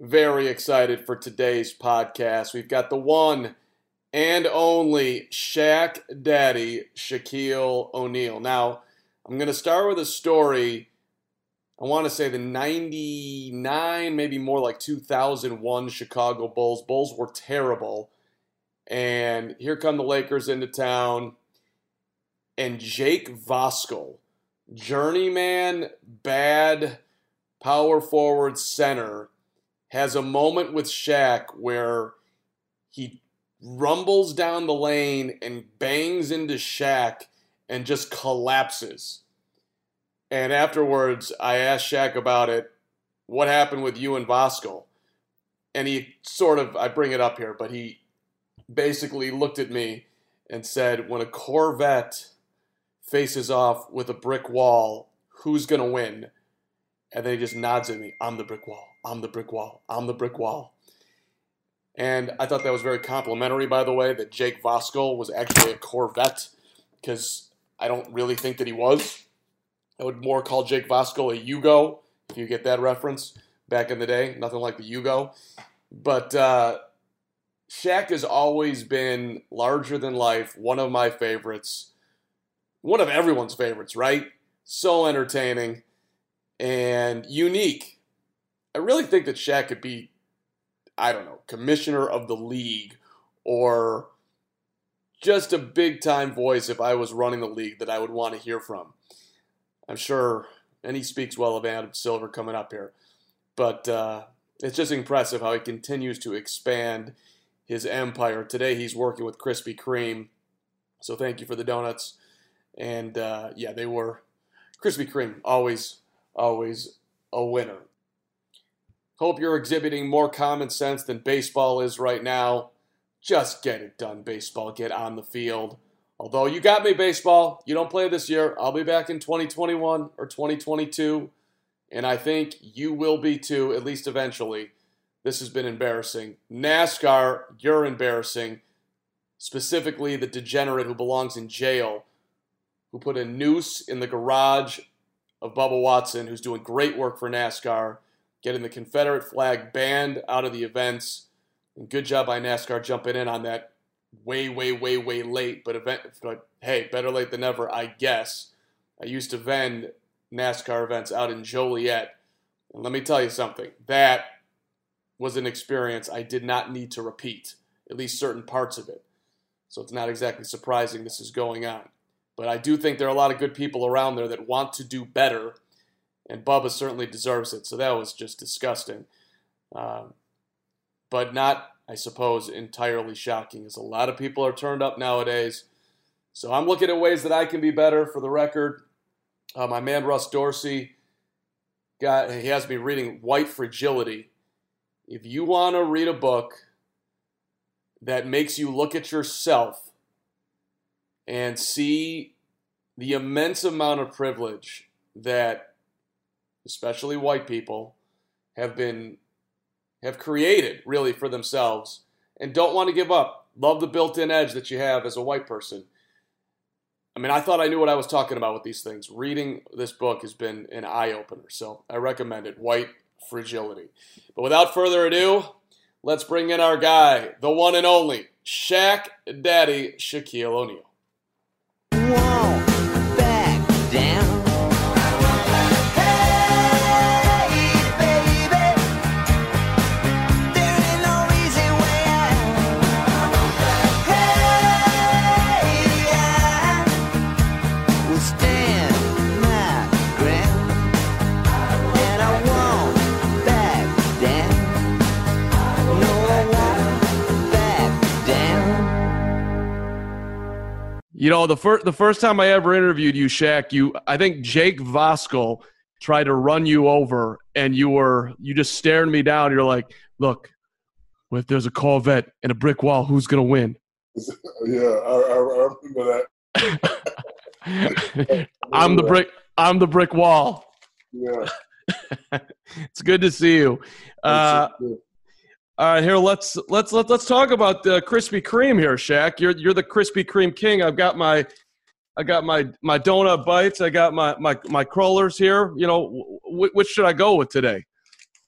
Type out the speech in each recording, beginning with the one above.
very excited for today's podcast. We've got the one and only Shaq Daddy, Shaquille O'Neal. Now, I'm going to start with a story. I want to say the 99, maybe more like 2001 Chicago Bulls. Bulls were terrible. And here come the Lakers into town. And Jake Voskuhl, journeyman, bad power forward center, has a moment with Shaq where he rumbles down the lane and bangs into Shaq and just collapses. And afterwards, I asked Shaq about it. What happened with you and Voskuhl? And he sort of, I bring it up here, but he basically looked at me and said, when a Corvette faces off with a brick wall, who's going to win? And then he just nods at me, I'm the brick wall. I'm the brick wall. I'm the brick wall. And I thought that was very complimentary, by the way, that Jake Voskuhl was actually a Corvette, because I don't really think that he was. I would more call Jake Voskuhl a Yugo, if you get that reference back in the day. Nothing like the Yugo. But uh, Shaq has always been larger than life, one of my favorites, one of everyone's favorites, right? So entertaining and unique I really think that Shaq could be, I don't know, commissioner of the league or just a big time voice if I was running the league that I would want to hear from. I'm sure, and he speaks well of Adam Silver coming up here. But uh, it's just impressive how he continues to expand his empire. Today he's working with Krispy Kreme. So thank you for the donuts. And uh, yeah, they were Krispy Kreme, always, always a winner. Hope you're exhibiting more common sense than baseball is right now. Just get it done, baseball. Get on the field. Although you got me, baseball. You don't play this year. I'll be back in 2021 or 2022. And I think you will be too, at least eventually. This has been embarrassing. NASCAR, you're embarrassing. Specifically, the degenerate who belongs in jail, who put a noose in the garage of Bubba Watson, who's doing great work for NASCAR getting the Confederate flag banned out of the events. And good job by NASCAR jumping in on that way, way, way, way late. But event, but hey, better late than never, I guess. I used to vend NASCAR events out in Joliet. And let me tell you something. That was an experience I did not need to repeat, at least certain parts of it. So it's not exactly surprising this is going on. But I do think there are a lot of good people around there that want to do better and Bubba certainly deserves it. So that was just disgusting, um, but not, I suppose, entirely shocking. As a lot of people are turned up nowadays. So I'm looking at ways that I can be better. For the record, uh, my man Russ Dorsey got he has me reading White Fragility. If you want to read a book that makes you look at yourself and see the immense amount of privilege that especially white people, have been have created really for themselves and don't want to give up. Love the built in edge that you have as a white person. I mean, I thought I knew what I was talking about with these things. Reading this book has been an eye opener, so I recommend it. White Fragility. But without further ado, let's bring in our guy, the one and only Shaq Daddy Shaquille O'Neal. You know, the first the first time I ever interviewed you, Shaq, you I think Jake Voskuhl tried to run you over, and you were you just staring me down. You're like, "Look, if there's a Corvette and a brick wall, who's gonna win?" Yeah, I, I remember that. I'm the brick. I'm the brick wall. Yeah. it's good to see you. Uh, all right, here let's let's let's let's talk about the Krispy Kreme here, Shaq. You're you're the Krispy Kreme king. I've got my I got my my donut bites. I got my my my crawlers here. You know, w- which should I go with today?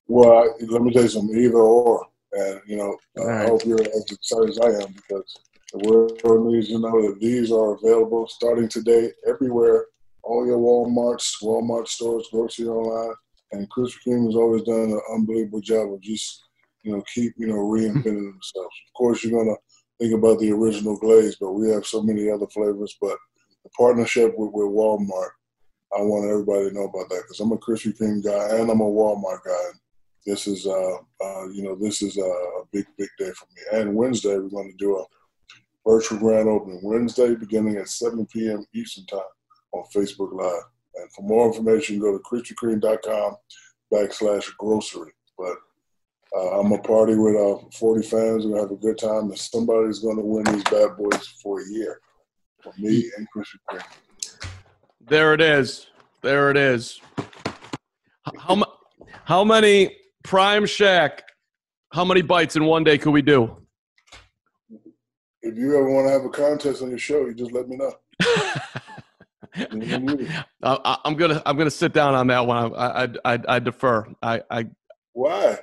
Well, let me tell you something. Either or, and you know, right. I hope you're as excited as I am because the world needs to know that these are available starting today everywhere. All your WalMarts, Walmart stores, grocery online, and Krispy Kreme has always done an unbelievable job of just you know, keep, you know, reinventing themselves. Of course, you're going to think about the original glaze, but we have so many other flavors. But the partnership with, with Walmart, I want everybody to know about that because I'm a Krispy Kreme guy and I'm a Walmart guy. This is, uh, uh, you know, this is a big, big day for me. And Wednesday, we're going to do a virtual grand opening Wednesday, beginning at 7 p.m. Eastern Time on Facebook Live. And for more information, go to KrispyKreme.com backslash grocery. But uh, I'm a party with uh, 40 fans. we have a good time, and somebody's going to win these bad boys for a year. For me and Christian Green. There it is. There it is. How, how many prime shack? How many bites in one day could we do? If you ever want to have a contest on your show, you just let me know. I, am gonna I'm gonna sit down on that one. I I I, I defer. I, I why?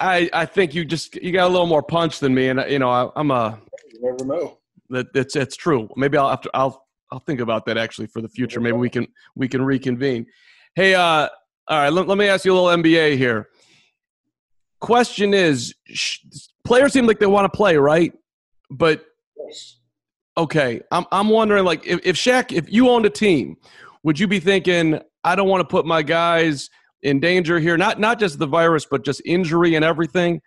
I I think you just you got a little more punch than me, and you know I, am a. You never know. That it's it's true. Maybe I'll have to, I'll I'll think about that actually for the future. Maybe we can we can reconvene. Hey, uh, all right. Let, let me ask you a little NBA here. Question is, sh- players seem like they want to play, right? But yes. okay, I'm I'm wondering like if if Shaq, if you owned a team, would you be thinking I don't want to put my guys in danger here. Not not just the virus, but just injury and everything.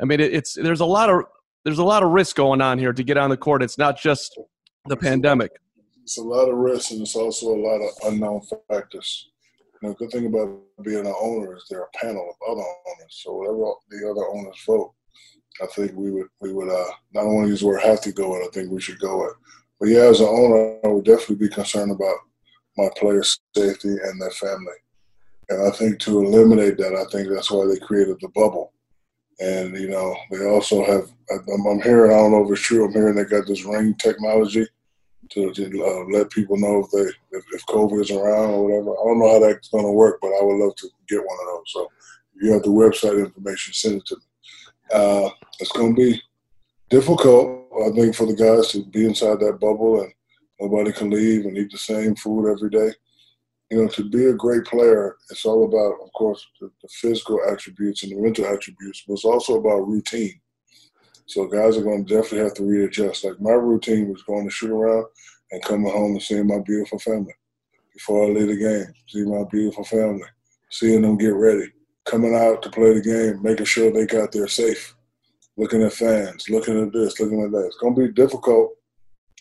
I mean, it, it's there's a lot of there's a lot of risk going on here to get on the court. It's not just the it's pandemic. A it's a lot of risk, and it's also a lot of unknown factors. You know, good thing about being an owner is there are a panel of other owners. So whatever the other owners vote, I think we would we would uh, not only use the word have to go with. I think we should go with. But yeah, as an owner, I would definitely be concerned about my players' safety and their family. I think to eliminate that, I think that's why they created the bubble. And, you know, they also have, I'm, I'm hearing, I don't know if it's true, I'm hearing they got this ring technology to, to uh, let people know if they if, if COVID is around or whatever. I don't know how that's going to work, but I would love to get one of those. So if you have the website information, send it to me. Uh, it's going to be difficult, I think, for the guys to be inside that bubble and nobody can leave and eat the same food every day you know, to be a great player, it's all about, of course, the, the, physical attributes and the mental attributes, but it's also about routine. So guys are going to definitely have to readjust. Like my routine was going to shoot around and coming home and seeing my beautiful family before I leave the game. See my beautiful family, seeing them get ready, coming out to play the game, making sure they got there safe, looking at fans, looking at this, looking at that. It's going to be difficult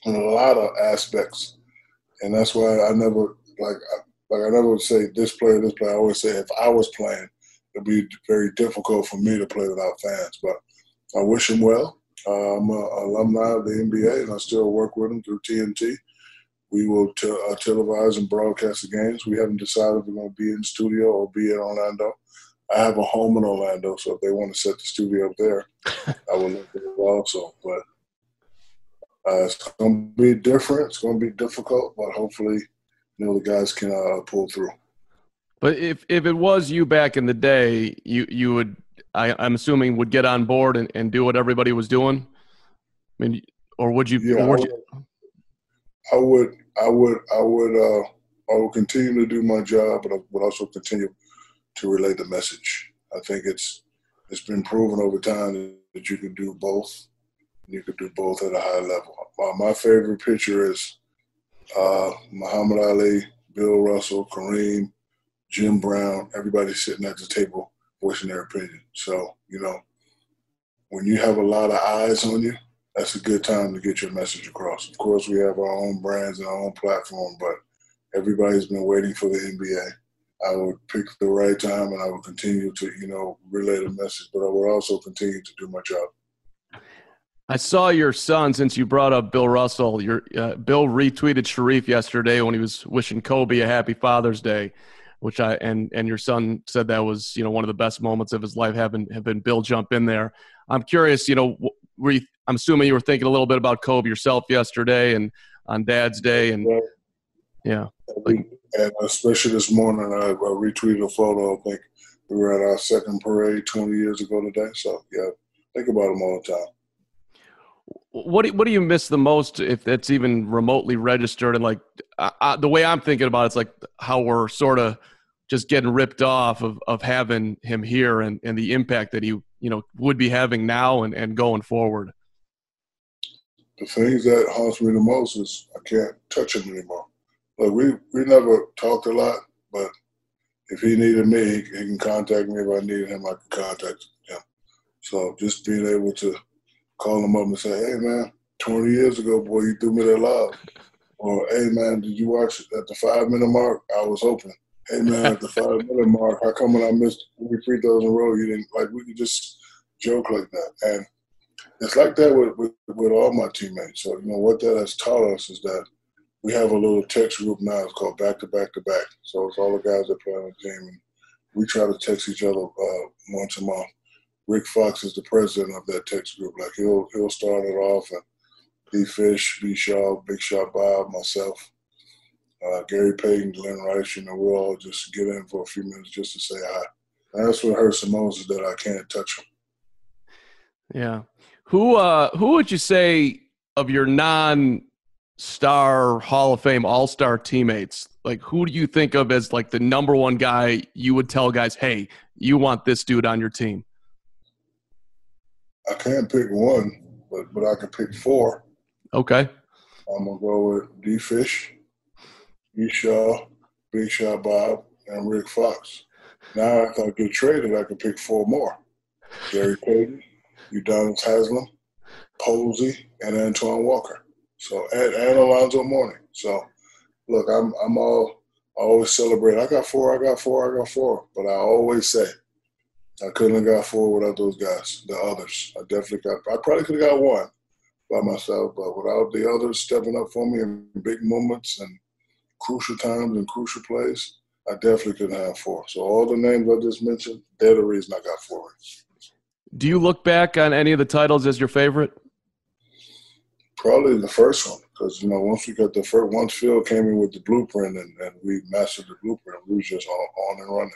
in a lot of aspects, and that's why I never like like I never would say this player, this player. I always say if I was playing, it'd be very difficult for me to play without fans. But I wish him well. Uh, I'm an alumni of the NBA, and I still work with him through TNT. We will te- uh, televise and broadcast the games. We haven't decided if we're going to be in studio or be in Orlando. I have a home in Orlando, so if they want to set the studio up there, I would look at it also. But uh, it's going to be different. It's going to be difficult, but hopefully, you know, the guys can uh, pull through. But if if it was you back in the day, you you would I, am assuming would get on board and, and do what everybody was doing. I mean, or would you? Yeah, would I, would, I would. I would. I would. Uh, I would continue to do my job, but I would also continue to relay the message. I think it's it's been proven over time that you can do both. You can do both at a high level. My, my favorite picture is uh, Muhammad Ali, Bill Russell, Kareem, Jim Brown, everybody sitting at the table voicing their opinion. So, you know, when you have a lot of eyes on you, that's a good time to get your message across. Of course, we have our own brands and our own platform, but everybody's been waiting for the NBA. I would pick the right time and I would continue to, you know, relay the message, but I would also continue to do my job. I saw your son since you brought up Bill Russell. Your uh, Bill retweeted Shareef yesterday when he was wishing Kobe a happy Father's Day, which I and and your son said that was you know one of the best moments of his life having have been Bill jump in there. I'm curious, you know, were you, I'm assuming you were thinking a little bit about Kobe yourself yesterday and on Dad's Day and yeah. And especially this morning, I, I retweeted a photo. I think we were at our second parade 20 years ago today. So, yeah, think about him all the time. What do, what do you miss the most if that's even remotely registered? And like uh, the way I'm thinking about it, it's like how we're sort of just getting ripped off of, of having him here and, and the impact that he you know would be having now and, and going forward. The things that haunts me the most is I can't touch him anymore. Look, we we never talked a lot, but if he needed me, he, he can contact me. If I needed him, I can contact him. So just being able to call him up and say, "Hey, man, 20 years ago, boy, you threw me that love," or "Hey, man, did you watch it at the five minute mark? I was open." Hey, man, at the five minute mark, how come when I missed three free throws in a row, you didn't like? We could just joke like that, and it's like that with, with, with all my teammates. So you know what that has taught us is that we have a little text group now. It's called Back to Back to Back. So it's all the guys that play on the team, and we try to text each other uh, once a month. Rick Fox is the president of that text group. Like he'll he'll start it off, and D Fish, B Shaw, Big Shot Bob, myself, uh, Gary Payton, Glen Rice. You know, we'll all just get in for a few minutes just to say hi. And that's what hurts the most is that I can't touch them. Yeah. Who uh who would you say of your non star Hall of Fame All Star teammates, like who do you think of as like the number one guy you would tell guys, hey, you want this dude on your team? I can't pick one, but but I can pick four. Okay. I'm gonna go with D Fish, E Shaw, Big Shot Bob, and Rick Fox. Now if I get traded, I can pick four more. Gary Payton, Udonis Haslem, Posey, and Antoine Walker. So and, and Alonzo Mourning. So look, I'm I'm all I always celebrate. I got four, I got four, I got four. But I always say I couldn't have got four without those guys, the others. I definitely got I probably could have got one by myself, but without the others stepping up for me in big moments and crucial times and crucial plays, I definitely couldn't have four. So all the names I just mentioned, they're the reason I got four. Do you look back on any of the titles as your favorite? Probably the first one, because you know once we got the first, once Phil came in with the blueprint and, and we mastered the blueprint, we were just on, on and running.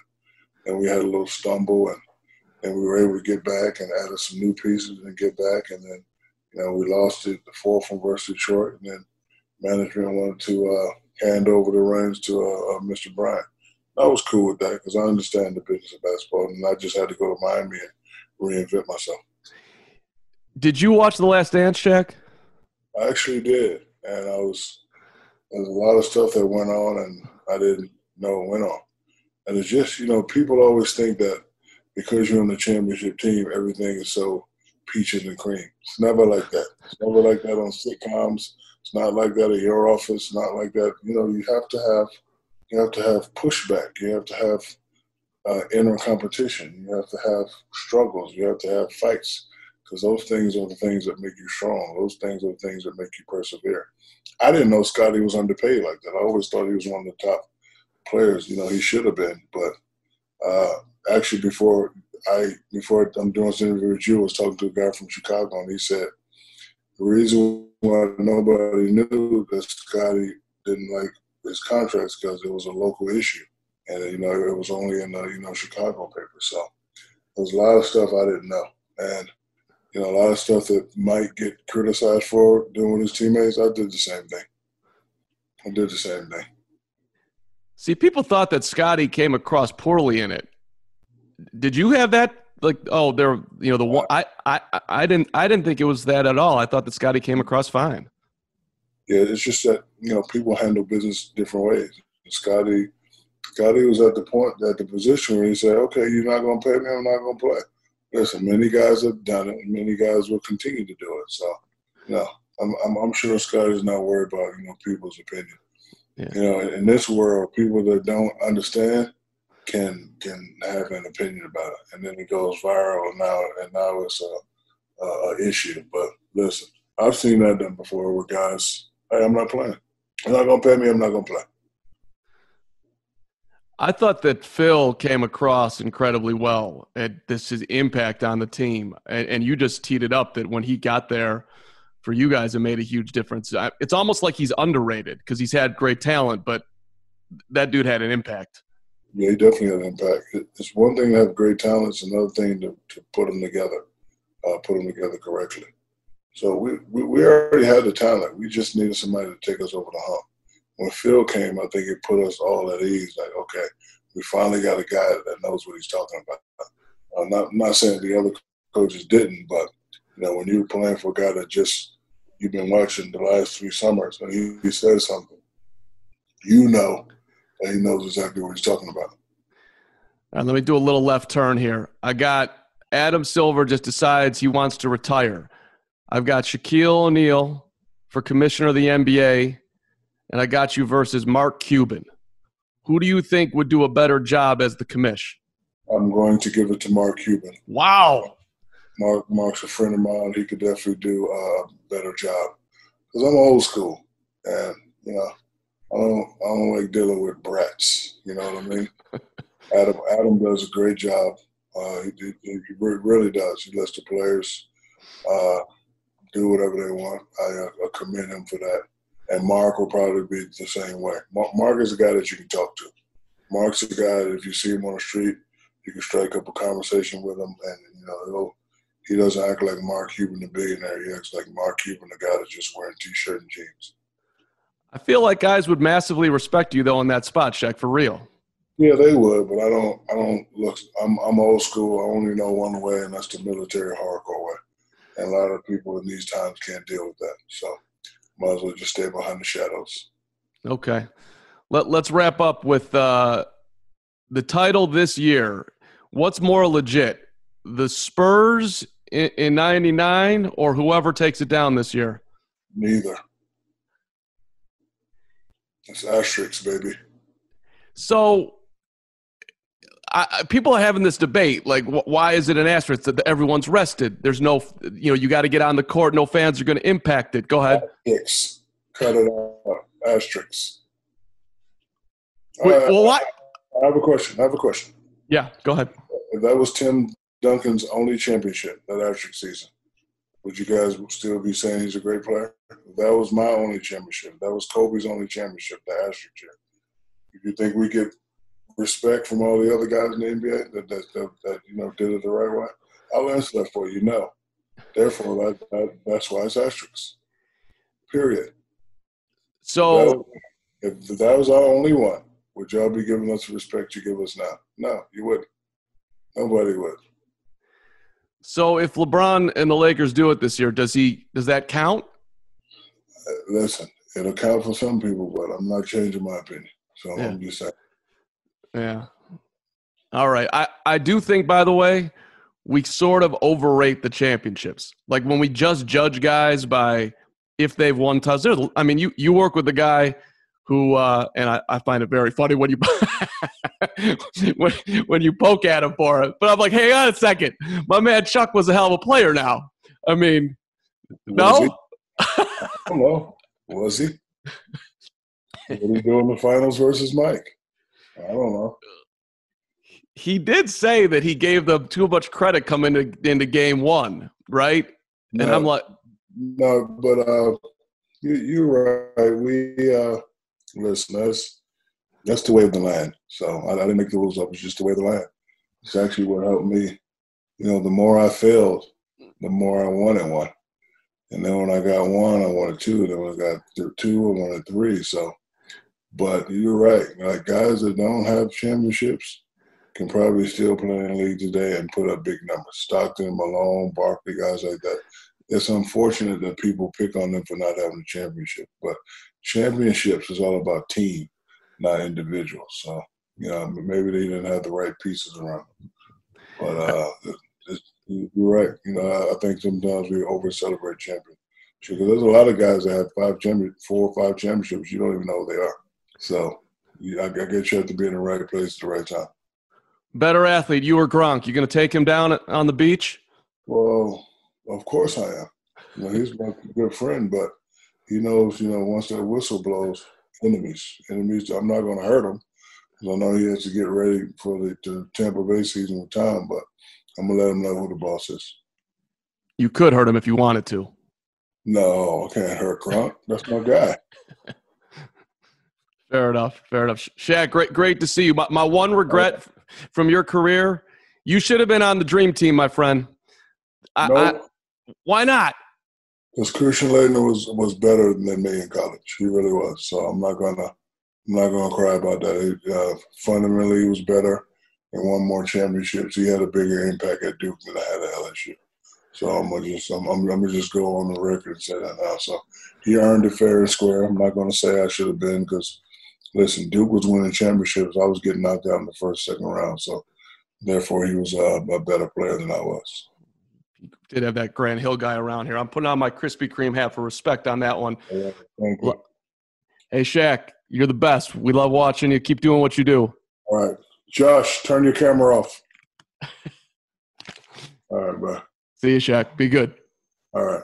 And we had a little stumble, and and we were able to get back and added some new pieces and get back, and then you know we lost it the fourth from versus Detroit, and then management wanted to uh, hand over the reins to uh, uh, Mr. Bryant. I was cool with that because I understand the business of basketball, and I just had to go to Miami and reinvent myself. Did you watch The Last Dance, Shaq? I actually did, and I was there's a lot of stuff that went on, and I didn't know it went on. And it's just you know people always think that because you're on the championship team, everything is so peaches and cream. It's never like that. It's never like that on sitcoms. It's not like that at your office. It's Not like that. You know, you have to have you have to have pushback. You have to have uh, inner competition. You have to have struggles. You have to have fights because those things are the things that make you strong. Those things are the things that make you persevere. I didn't know Scottie was underpaid like that. I always thought he was one of the top players. You know, he should have been, but uh, actually before I before I'm doing this interview with you, I was talking to a guy from Chicago, and he said the reason why nobody knew that Scottie didn't like his contracts because it was a local issue, and you know it was only in the you know Chicago paper. So there's a lot of stuff I didn't know, and you know a lot of stuff that might get criticized for doing with his teammates. I did the same thing. I did the same thing. See, people thought that Scottie came across poorly in it. Did you have that? Like, oh, there, you know, the one I, I, I didn't, I didn't think it was that at all. I thought that Scottie came across fine. Yeah, it's just that you know people handle business different ways. Scottie, Scottie was at the point, at the position where he said, "Okay, you're not going to pay me. I'm not going to play." Listen, many guys have done it, and many guys will continue to do it. So, you know, I'm, I'm, I'm sure Scottie's not worried about you know people's opinion. Yeah. You know, in this world, people that don't understand can can have an opinion about it, and then it goes viral now, and now it's a, a issue. But listen, I've seen that done before with guys. Hey, I'm not playing. You're not gonna pay me. I'm not gonna play. I thought that Phil came across incredibly well at this his impact on the team, and, and you just teed it up that when he got there for you guys, it made a huge difference. It's almost like he's underrated because he's had great talent, but that dude had an impact. He definitely had an impact. It's one thing to have great talent; it's another thing to, to put them together, uh, put them together correctly. So we, we, we already had the talent. We just needed somebody to take us over the hump. When Phil came, I think it put us all at ease. Like, okay, we finally got a guy that knows what he's talking about. I'm not I'm not saying the other coaches didn't, but you know, when you're playing for a guy that just you've been watching the last three summers, and he, he says something, you know he knows exactly what he's talking about. All right, let me do a little left turn here. I got Adam Silver just decides he wants to retire. I've got Shaquille O'Neal for commissioner of the NBA, and I got you versus Mark Cuban. Who do you think would do a better job as the commish? I'm going to give it to Mark Cuban. Wow. Mark Mark's a friend of mine. He could definitely do a better job because I'm old school, and you know, I don't I don't like dealing with brats. You know what I mean? Adam Adam does a great job. Uh, he, he, he, really does. He lets the players uh, do whatever they want. I, I, commend him for that. And Mark will probably be the same way. Mark, Mark is a guy that you can talk to. Mark's a guy that if you see him on the street, you can strike up a conversation with him, and you know he doesn't act like Mark Cuban, the billionaire. He acts like Mark Cuban, the guy that's just wearing t-shirt and jeans. I feel like guys would massively respect you though in that spot, Shaq, for real. Yeah, they would, but I don't. I don't look. I'm I'm old school. I only know one way, and that's the military hardcore way. And a lot of people in these times can't deal with that. So, might as well just stay behind the shadows. Okay, let Let's wrap up with uh, the title this year. What's more legit, the Spurs in, 99 or whoever takes it down this year? Neither. It's asterisks, baby. So I, people are having this debate like wh- why is it an asterisk that everyone's rested? There's no you know you got to get on the court no fans are going to impact it. Go ahead. Asterisks. cut it out. Asterisks Wait, uh, well what I have a question I have a question. Yeah go ahead. That was Tim Duncan's only championship that Asterisk season, would you guys still be saying he's a great player? That was my only championship. That was Kobe's only championship, the Asterisk chair. Do you think we get respect from all the other guys in the NBA that that, that, that you know did it the right way? I'll answer that for you. No. Therefore, that, that that's why it's asterisks. Period. So, if that, if that was our only one, would y'all be giving us the respect you give us now? No, you wouldn't. Nobody would. So if LeBron and the Lakers do it this year, does he does that count? Uh, listen, it'll count for some people, but I'm not changing my opinion. So yeah. I'm just saying. Yeah. All right. I, I do think, by the way, we sort of overrate the championships. Like when we just judge guys by if they've won titles. I mean, you you work with the guy who uh, and I, I, find it very funny when you when, when you poke at him for it. But I'm like, hang on a second, my man Chuck was a hell of a player. Now, I mean, was no, I don't know, was he? What did he do in the finals versus Mike? I don't know. he did say that he gave them too much credit coming into, into game one, right? And no, I'm like, no, but uh, you, you're right. We uh, listen. That's that's the way of the land. So I, I didn't make the rules up. It's just the way of the land. It's actually what helped me. You know, the more I failed, the more I wanted one. And then when I got one, I wanted two. Then when I got two, I wanted three. So, but you're right. Like guys that don't have championships can probably still play in the league today and put up big numbers. Stockton, Malone, Barkley, guys like that. It's unfortunate that people pick on them for not having a championship, but championships is all about team, not individuals. So, you know, maybe they didn't have the right pieces around them. But uh, you're right. You know, I think sometimes we over celebrate champions because there's a lot of guys that have five champion, four or five championships. You don't even know who they are. So, I, I guess you have to be in the right place at the right time. Better athlete, you or Gronk? You going to take him down on the beach? Well, of course I am. You know, he's my good friend, but he knows, you know, once that whistle blows, enemies, enemies. I'm not going to hurt him. I know he has to get ready for the, the Tampa Bay season with Tom, but I'm gonna let him know who the boss is. You could hurt him if you wanted to. No, I can't hurt Gronk. That's my guy. Fair enough. Fair enough. Shaq, great, great to see you. My, my one regret okay. from your career, you should have been on the dream team, my friend. I, nope. I, why not? Because Christian Laettner was was better than me in college. He really was. So I'm not gonna I'm not gonna cry about that. He, uh, fundamentally, he was better and won more championships. He had a bigger impact at Duke than I had at LSU. So I'm gonna just I'm, I'm, I'm, gonna just go on the record and say that now. So he earned it fair and square. I'm not gonna say I should have been because listen, Duke was winning championships. I was getting knocked out in the first second round. So therefore, he was uh, a better player than I was. Did have that Grant Hill guy around here. I'm putting on my Krispy Kreme hat for respect on that one. Yeah, thank you. Hey Shaq, you're the best. We love watching you. Keep doing what you do. All right. Josh, turn your camera off. All right, bro. See you, Shaq. Be good. All right.